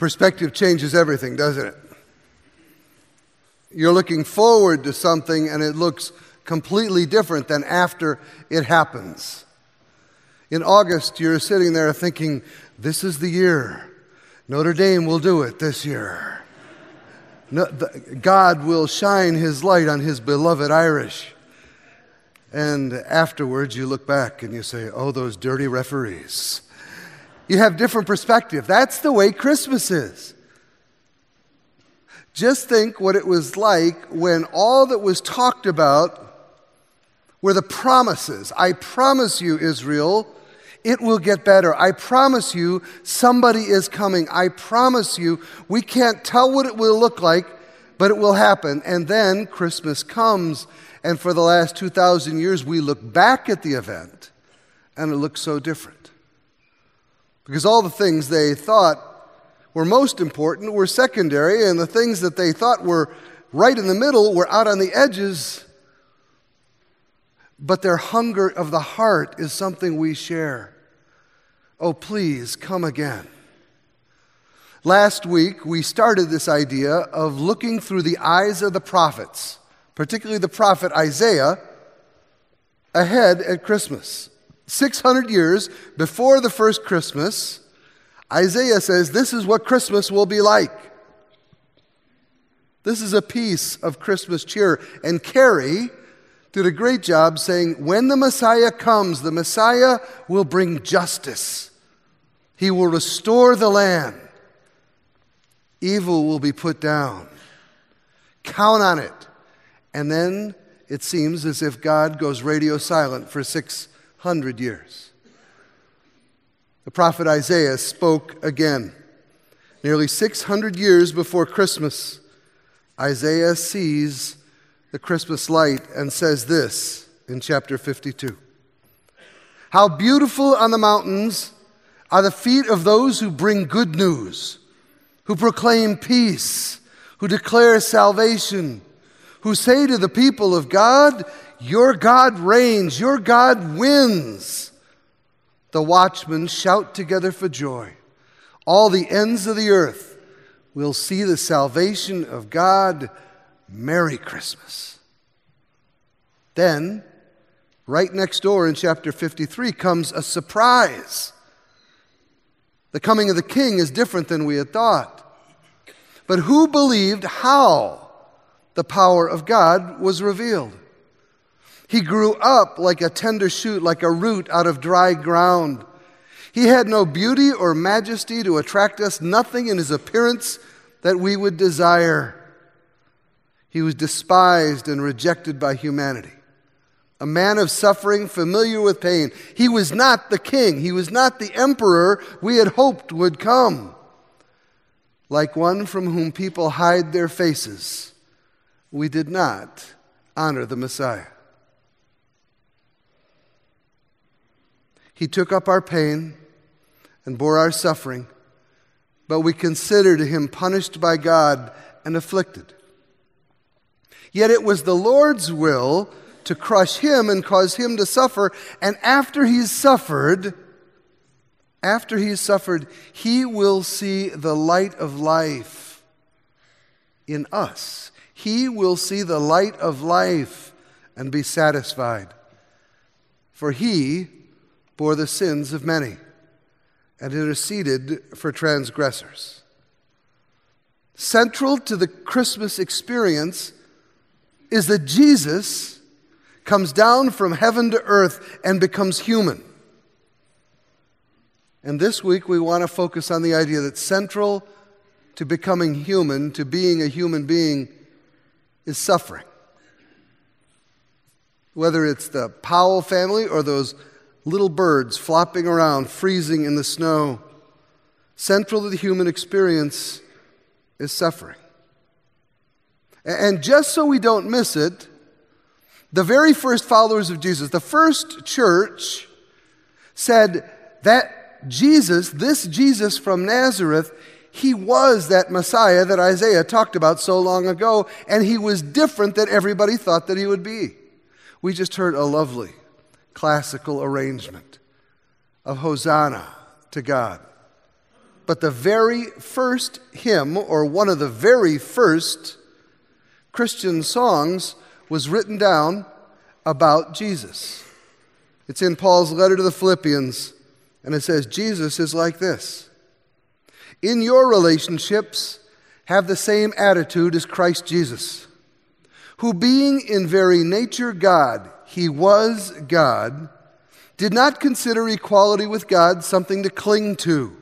Perspective changes everything, doesn't it? You're looking forward to something and it looks completely different than after it happens. In August, you're sitting there thinking, This is the year. Notre Dame will do it this year. No, the, God will shine his light on his beloved Irish. And afterwards, you look back and you say, Oh, those dirty referees. You have different perspective. That's the way Christmas is. Just think what it was like when all that was talked about were the promises. I promise you, Israel, it will get better. I promise you, somebody is coming. I promise you, we can't tell what it will look like, but it will happen. And then Christmas comes, and for the last 2,000 years, we look back at the event, and it looks so different. Because all the things they thought were most important were secondary, and the things that they thought were right in the middle were out on the edges. But their hunger of the heart is something we share. Oh, please come again. Last week, we started this idea of looking through the eyes of the prophets, particularly the prophet Isaiah, ahead at Christmas. 600 years before the first Christmas, Isaiah says this is what Christmas will be like. This is a piece of Christmas cheer. And Carrie did a great job saying, when the Messiah comes, the Messiah will bring justice. He will restore the land. Evil will be put down. Count on it. And then it seems as if God goes radio silent for 600 years. The prophet Isaiah spoke again. Nearly 600 years before Christmas, Isaiah sees the Christmas light and says this in chapter 52 How beautiful on the mountains are the feet of those who bring good news, who proclaim peace, who declare salvation, who say to the people of God, Your God reigns, your God wins. The watchmen shout together for joy. All the ends of the earth will see the salvation of God Merry Christmas. Then, right next door in chapter 53 comes a surprise. The coming of the king is different than we had thought. But who believed how the power of God was revealed? He grew up like a tender shoot, like a root out of dry ground. He had no beauty or majesty to attract us, nothing in his appearance that we would desire. He was despised and rejected by humanity. A man of suffering, familiar with pain. He was not the king. He was not the emperor we had hoped would come. Like one from whom people hide their faces, we did not honor the Messiah. He took up our pain and bore our suffering, but we considered him punished by God and afflicted. Yet it was the Lord's will to crush him and cause him to suffer. And after he's suffered, after he's suffered, he will see the light of life in us. He will see the light of life and be satisfied. For he bore the sins of many and interceded for transgressors. Central to the Christmas experience is that Jesus comes down from heaven to earth and becomes human. And this week we want to focus on the idea that central to becoming human, to being a human being, is suffering. Whether it's the Powell family or those little birds flopping around, freezing in the snow, central to the human experience is suffering. And just so we don't miss it, the very first followers of Jesus, the first church, said that Jesus, this Jesus from Nazareth, he was that Messiah that Isaiah talked about so long ago, and he was different than everybody thought that he would be. We just heard a lovely classical arrangement of Hosanna to God. but the very first hymn, or one of the very first Christian songs, was written down about Jesus. It's in Paul's letter to the Philippians, and it says, Jesus is like this. In your relationships, have the same attitude as Christ Jesus, who, being in very nature God, he was God, did not consider equality with God something to cling to.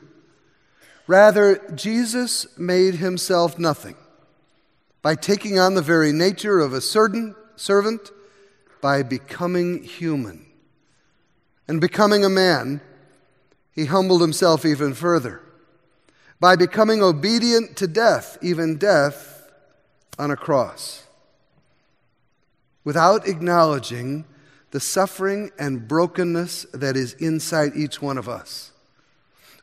Rather, Jesus made himself nothing by taking on the very nature of a certain servant by becoming human. And becoming a man, he humbled himself even further by becoming obedient to death, even death on a cross. Without acknowledging the suffering and brokenness that is inside each one of us.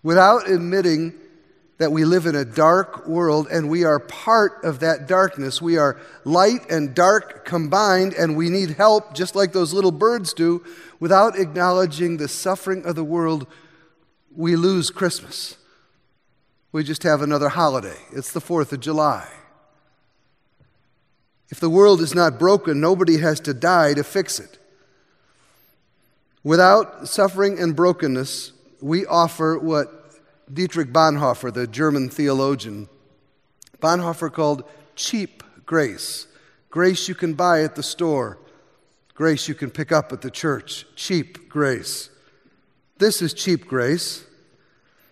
Without admitting that we live in a dark world and we are part of that darkness. We are light and dark combined and we need help just like those little birds do. Without acknowledging the suffering of the world, we lose Christmas. We just have another holiday. It's the 4th of July. If the world is not broken, nobody has to die to fix it. Without suffering and brokenness, we offer what Dietrich Bonhoeffer, the German theologian, Bonhoeffer called cheap grace. Grace you can buy at the store, grace you can pick up at the church. Cheap grace. This is cheap grace.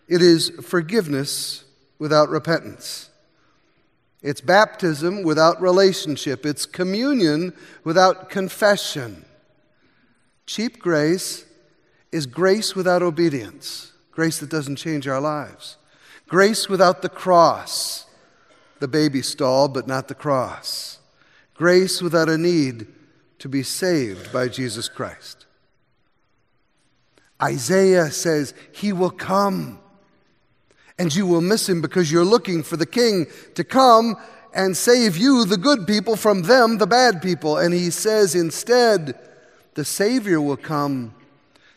It is forgiveness without repentance. It's baptism without relationship. It's communion without confession. Cheap grace is grace without obedience grace that doesn't change our lives, grace without the cross, the baby stall, but not the cross, grace without a need to be saved by Jesus Christ. Isaiah says, He will come, and you will miss him because you're looking for the king to come and save you, the good people, from them, the bad people. And he says, instead, the Savior will come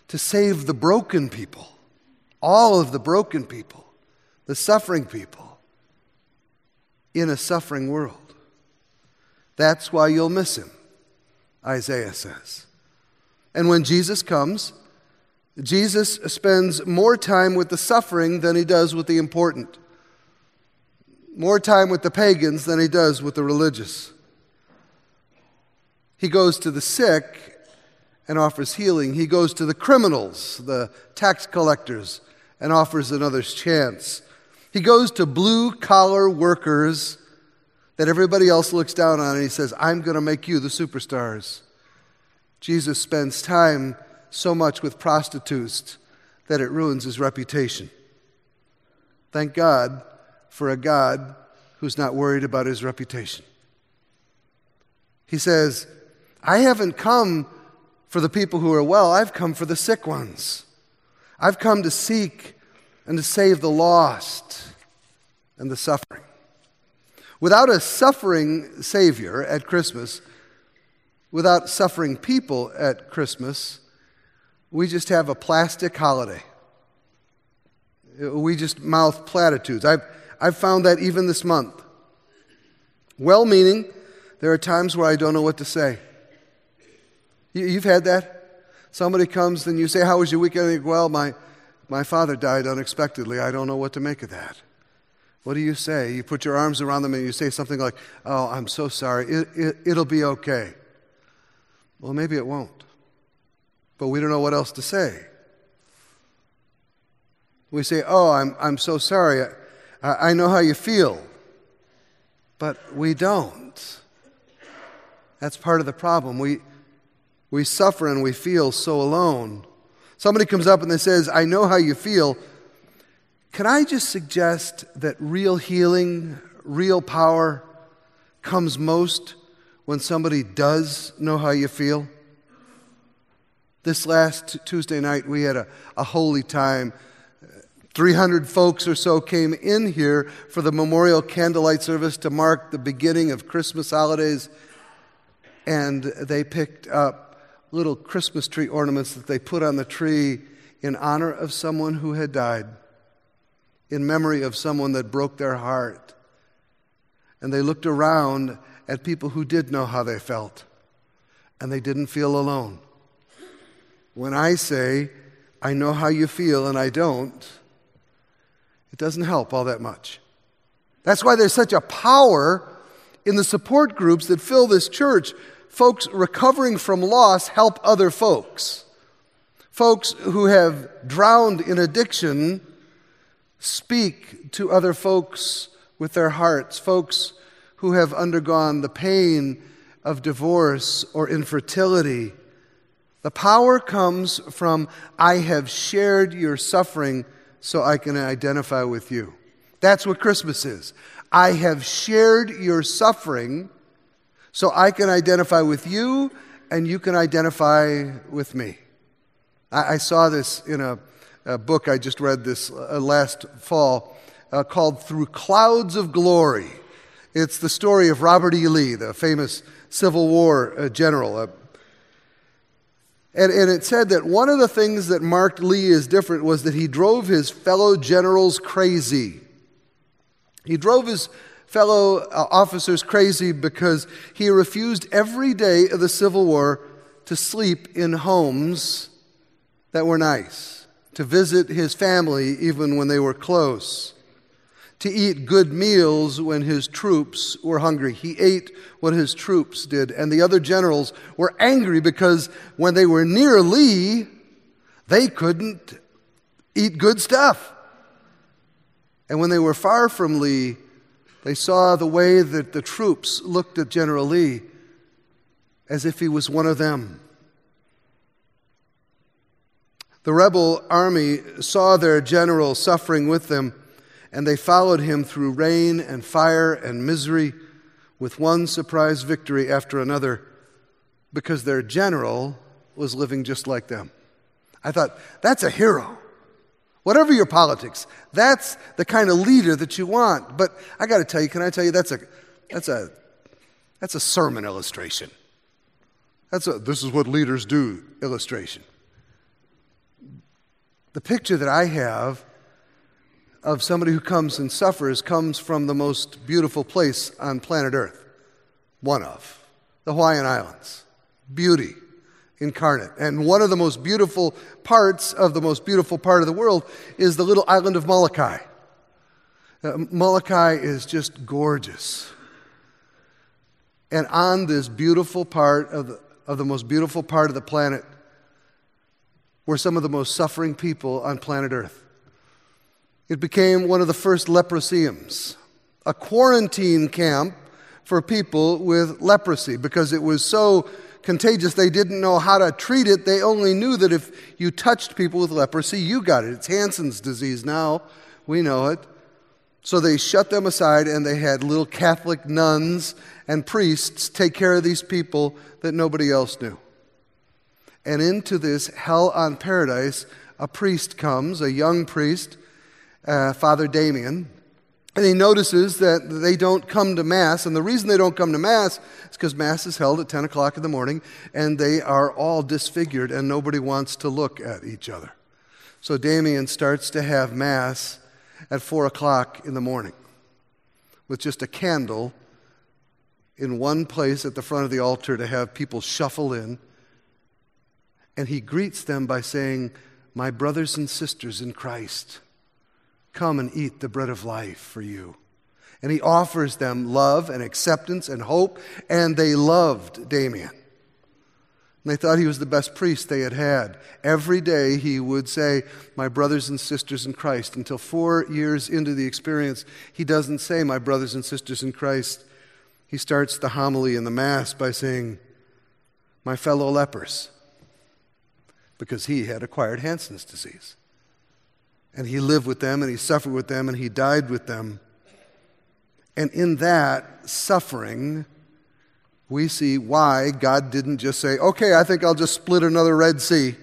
to save the broken people all of the broken people, the suffering people in a suffering world. That's why you'll miss him, Isaiah says. And when Jesus comes, Jesus spends more time with the suffering than he does with the important, more time with the pagans than he does with the religious. He goes to the sick and offers healing. He goes to the criminals, the tax collectors, and offers another's chance. He goes to blue collar workers that everybody else looks down on and he says, I'm going to make you the superstars. Jesus spends time so much with prostitutes that it ruins his reputation. Thank God for a God who's not worried about his reputation. He says, I haven't come for the people who are well, I've come for the sick ones. I've come to seek and to save the lost and the suffering. Without a suffering Savior at Christmas, without suffering people at Christmas, we just have a plastic holiday. We just mouth platitudes. I've, I've found that even this month. Well meaning, there are times where I don't know what to say. You, have had that? Somebody comes and you say, How was your weekend? well, my, my father died unexpectedly. I don't know what to make of that. What do you say? You put your arms around them and you say something like, Oh, I'm so sorry. It, it, it'll be okay. Well, maybe it won't. But we don't know what else to say. We say, Oh, I'm, I'm so sorry. I, I know how you feel. But we don't. That's part of the problem. We, we suffer and we feel so alone. Somebody comes up and they says, I know how you feel. Can I just suggest that real healing, real power comes most when somebody does know how you feel? This last Tuesday night, we had a, a holy time. 300 folks or so came in here for the memorial candlelight service to mark the beginning of Christmas holidays, and they picked up little Christmas tree ornaments that they put on the tree in honor of someone who had died. in memory of someone that broke their heart. And they looked around at people who did know how they felt, and they didn't feel alone. When I say, I know how you feel and I don't, it doesn't help all that much. That's why there's such a power in the support groups that fill this church. Folks recovering from loss help other folks. Folks who have drowned in addiction speak to other folks with their hearts. Folks who have undergone the pain of divorce or infertility. The power comes from, I have shared your suffering so I can identify with you. That's what Christmas is. I have shared your suffering so I can identify with you and you can identify with me. I, I saw this in a, a, book I just read this uh, last fall uh, called Through Clouds of Glory. It's the story of Robert E. Lee, the famous Civil War uh, general. And, and it said that one of the things that marked Lee as different was that he drove his fellow generals crazy. He drove his fellow uh, officers crazy because he refused every day of the Civil War to sleep in homes that were nice, to visit his family even when they were close, to eat good meals when his troops were hungry. He ate what his troops did, and the other generals were angry because when they were near Lee, they couldn't eat good stuff. And when they were far from Lee, they saw the way that the troops looked at General Lee as if he was one of them. The rebel army saw their general suffering with them, and they followed him through rain and fire and misery with one surprise victory after another because their general was living just like them. I thought, that's a hero. Whatever your politics, that's the kind of leader that you want. But I got to tell you, can I tell you, that's a, that's a, that's a sermon illustration. That's a this is what leaders do illustration. The picture that I have of somebody who comes and suffers comes from the most beautiful place on planet Earth, one of the Hawaiian Islands. Beauty incarnate. And one of the most beautiful parts of the most beautiful part of the world is the little island of Molokai. Uh, Molokai is just gorgeous. And on this beautiful part of the, of the most beautiful part of the planet were some of the most suffering people on planet Earth. It became one of the first leproseums, a quarantine camp for people with leprosy because it was so contagious. They didn't know how to treat it. They only knew that if you touched people with leprosy, you got it. It's Hansen's disease now. We know it. So they shut them aside and they had little Catholic nuns and priests take care of these people that nobody else knew. And into this hell on paradise, a priest comes, a young priest, uh, Father Damien, and he notices that they don't come to Mass. And the reason they don't come to Mass is because Mass is held at 10 o'clock in the morning and they are all disfigured and nobody wants to look at each other. So Damien starts to have Mass at 4 o'clock in the morning with just a candle in one place at the front of the altar to have people shuffle in. And he greets them by saying, My brothers and sisters in Christ. Come and eat the bread of life for you. And he offers them love and acceptance and hope, and they loved Damien. And they thought he was the best priest they had had. Every day he would say, My brothers and sisters in Christ. Until four years into the experience, he doesn't say, My brothers and sisters in Christ. He starts the homily in the Mass by saying, My fellow lepers, because he had acquired Hansen's disease and he lived with them and he suffered with them and he died with them. And in that suffering, we see why God didn't just say, okay, I think I'll just split another Red Sea.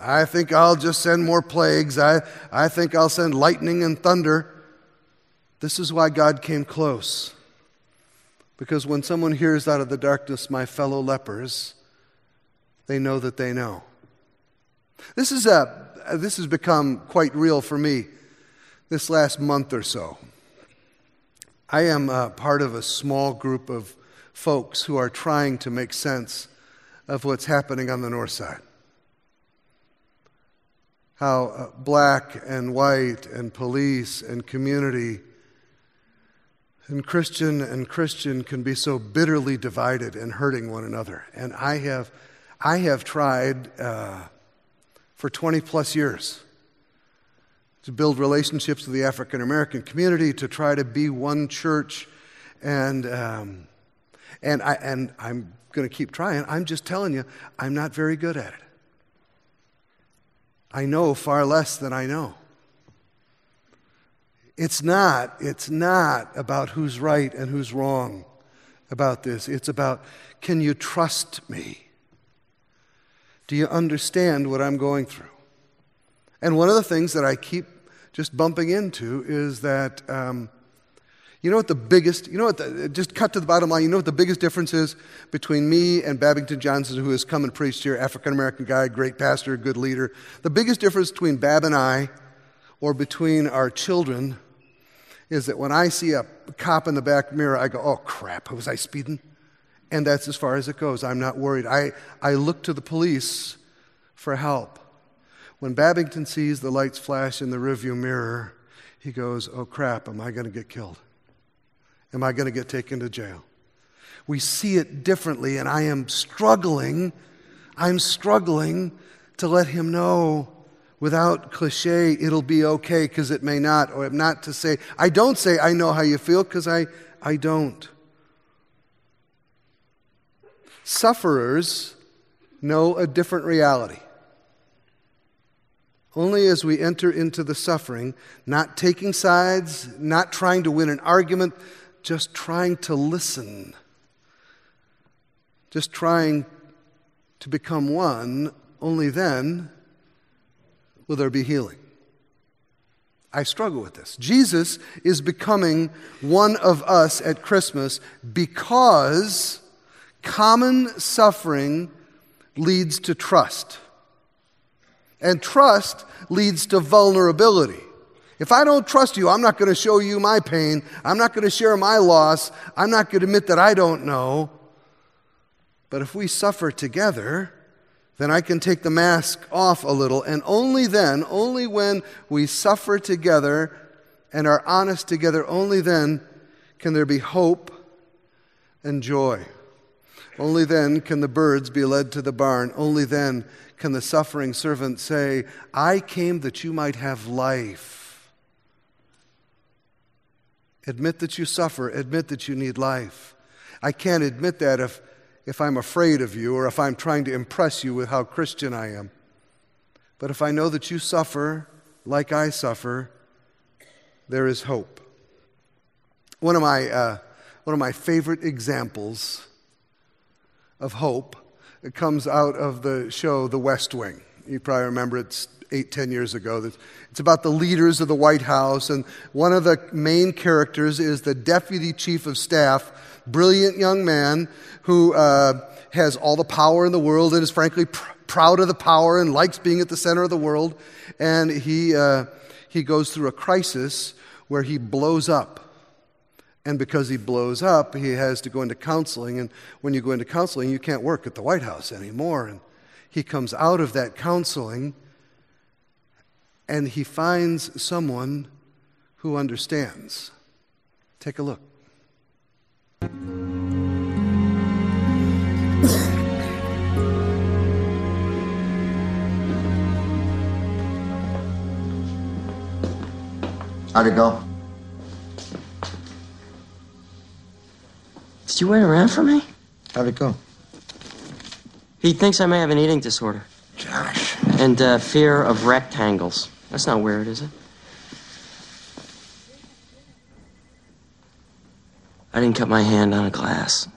I think I'll just send more plagues. I, I think I'll send lightning and thunder. This is why God came close. Because when someone hears out of the darkness, my fellow lepers, they know that they know. This, is a, this has become quite real for me. this last month or so, I am uh, part of a small group of folks who are trying to make sense of what's happening on the north side. How uh, black and white and police and community and Christian and Christian can be so bitterly divided and hurting one another. And I have, I have tried uh, for 20 plus years to build relationships with the African American community, to try to be one church. And, um, and, I, and I'm going to keep trying. I'm just telling you, I'm not very good at it. I know far less than I know. It's not, it's not about who's right and who's wrong about this. It's about can you trust me? Do you understand what I'm going through? And one of the things that I keep just bumping into is that, um, you know what the biggest, you know what, the, just cut to the bottom line, you know what the biggest difference is between me and Babington Johnson, who has come and preached here, African American guy, great pastor, good leader. The biggest difference between Bab and I, or between our children, is that when I see a cop in the back mirror, I go, oh crap, was I speeding? And that's as far as it goes. I'm not worried. I, I look to the police for help. When Babington sees the lights flash in the rearview mirror, he goes, Oh crap, am I going to get killed? Am I going to get taken to jail? We see it differently, and I am struggling. I'm struggling to let him know without cliche, it'll be okay because it may not, or not to say, I don't say I know how you feel because I, I don't. Sufferers know a different reality. Only as we enter into the suffering, not taking sides, not trying to win an argument, just trying to listen, just trying to become one, only then will there be healing. I struggle with this. Jesus is becoming one of us at Christmas because common suffering leads to trust. And trust leads to vulnerability. If I don't trust you, I'm not going to show you my pain. I'm not going to share my loss. I'm not going to admit that I don't know. But if we suffer together, then I can take the mask off a little. And only then, only when we suffer together and are honest together, only then can there be hope and joy. Only then can the birds be led to the barn. Only then can the suffering servant say, I came that you might have life. Admit that you suffer, admit that you need life. I can't admit that if, if I'm afraid of you or if I'm trying to impress you with how Christian I am. But if I know that you suffer like I suffer, there is hope. One of my, uh, one of my favorite examples of hope it comes out of the show The West Wing. You probably remember it's eight, ten years ago. It's about the leaders of the White House, and one of the main characters is the deputy chief of staff, brilliant young man who uh, has all the power in the world and is frankly pr- proud of the power and likes being at the center of the world. And he, uh, he goes through a crisis where he blows up and because he blows up, he has to go into counseling. And when you go into counseling, you can't work at the White House anymore. And he comes out of that counseling and he finds someone who understands. Take a look. How'd it go? You wait around for me? How'd it go? He thinks I may have an eating disorder. Josh. And uh, fear of rectangles. That's not weird, is it? I didn't cut my hand on a glass.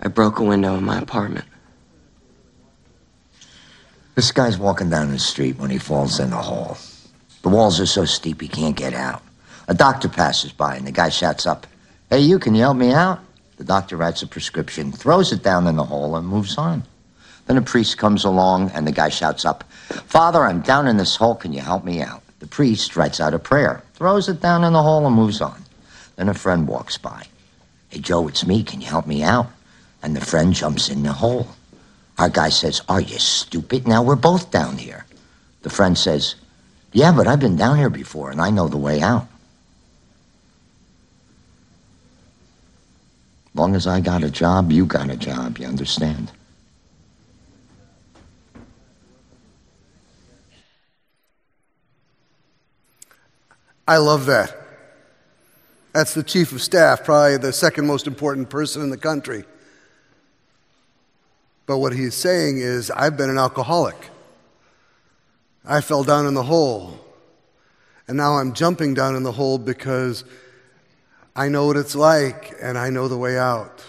I broke a window in my apartment. This guy's walking down the street when he falls in the hole. The walls are so steep he can't get out. A doctor passes by and the guy shouts up, Hey, you, can you help me out? The doctor writes a prescription, throws it down in the hole, and moves on. Then a priest comes along, and the guy shouts up, Father, I'm down in this hole. Can you help me out? The priest writes out a prayer, throws it down in the hall, and moves on. Then a friend walks by. Hey, Joe, it's me. Can you help me out? And the friend jumps in the hole. Our guy says, Are you stupid? Now we're both down here. The friend says, Yeah, but I've been down here before and I know the way out. As long as I got a job, you got a job, you understand? I love that. That's the chief of staff, probably the second most important person in the country. But what he's saying is, I've been an alcoholic. I fell down in the hole. And now I'm jumping down in the hole because I know what it's like and I know the way out.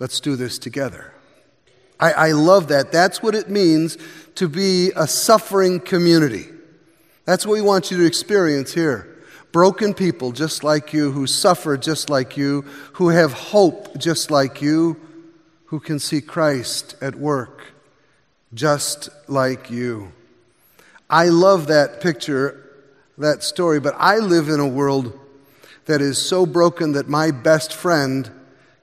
Let's do this together. I, I love that. That's what it means to be a suffering community. That's what we want you to experience here. Broken people just like you, who suffer just like you, who have hope just like you, who can see Christ at work just like you. I love that picture, that story, but I live in a world that is so broken that my best friend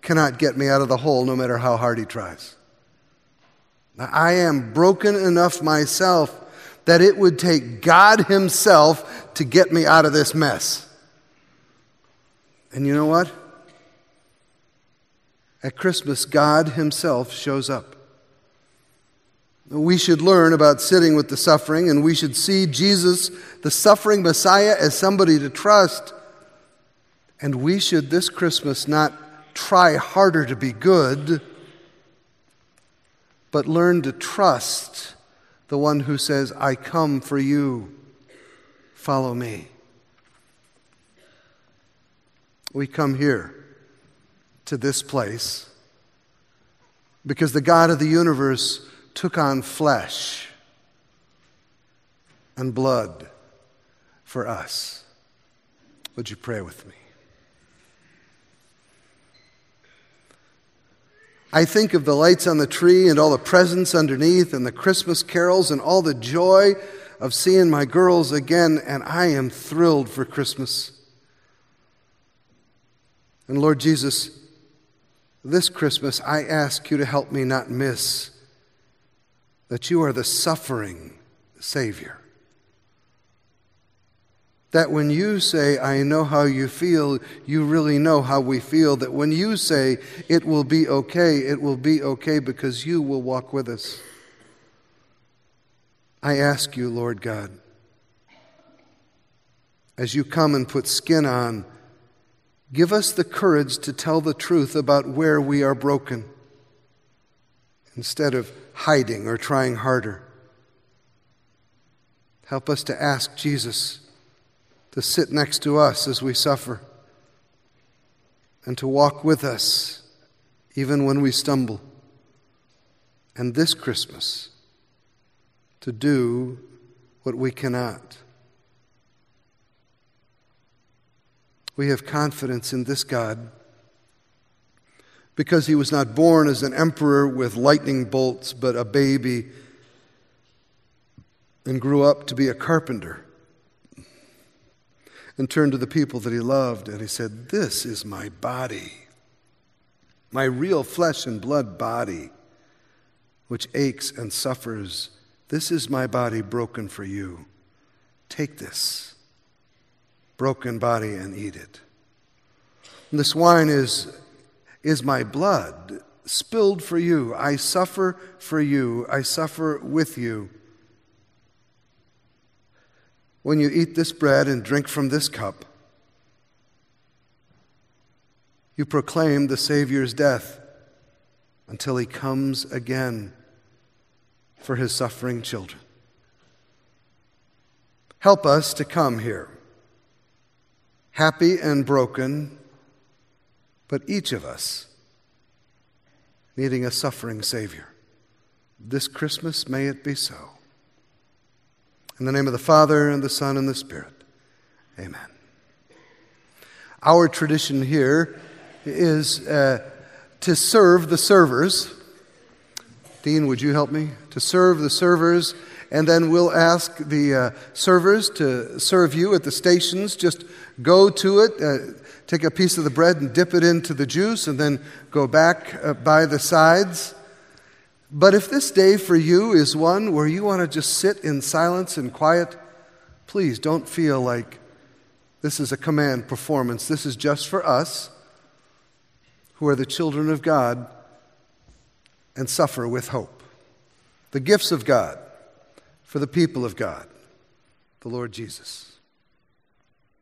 cannot get me out of the hole no matter how hard he tries. I am broken enough myself that it would take God Himself to get me out of this mess. And you know what? At Christmas, God Himself shows up. We should learn about sitting with the suffering, and we should see Jesus, the suffering Messiah, as somebody to trust. And we should this Christmas not try harder to be good, but learn to trust the one who says, I come for you, follow me. We come here to this place because the God of the universe took on flesh and blood for us. Would you pray with me? I think of the lights on the tree and all the presents underneath and the Christmas carols and all the joy of seeing my girls again, and I am thrilled for Christmas. And Lord Jesus, this Christmas I ask you to help me not miss that you are the suffering Savior. That when you say, I know how you feel, you really know how we feel. That when you say, it will be okay, it will be okay because you will walk with us. I ask you, Lord God, as you come and put skin on, give us the courage to tell the truth about where we are broken instead of hiding or trying harder. Help us to ask Jesus to sit next to us as we suffer and to walk with us even when we stumble. And this Christmas, to do what we cannot. We have confidence in this God because he was not born as an emperor with lightning bolts, but a baby and grew up to be a carpenter and turned to the people that he loved and he said, This is my body, my real flesh and blood body, which aches and suffers. This is my body broken for you. Take this broken body and eat it. And this wine is, is my blood spilled for you. I suffer for you. I suffer with you. When you eat this bread and drink from this cup, you proclaim the Savior's death until he comes again for his suffering children. Help us to come here, happy and broken, but each of us needing a suffering Savior. This Christmas, may it be so. In the name of the Father, and the Son, and the Spirit. Amen. Our tradition here is uh, to serve the servers. Dean, would you help me? To serve the servers and then we'll ask the uh, servers to serve you at the stations. Just go to it, uh, take a piece of the bread and dip it into the juice, and then go back uh, by the sides. But if this day for you is one where you want to just sit in silence and quiet, please don't feel like this is a command performance. This is just for us who are the children of God and suffer with hope. The gifts of God for the people of God, the Lord Jesus.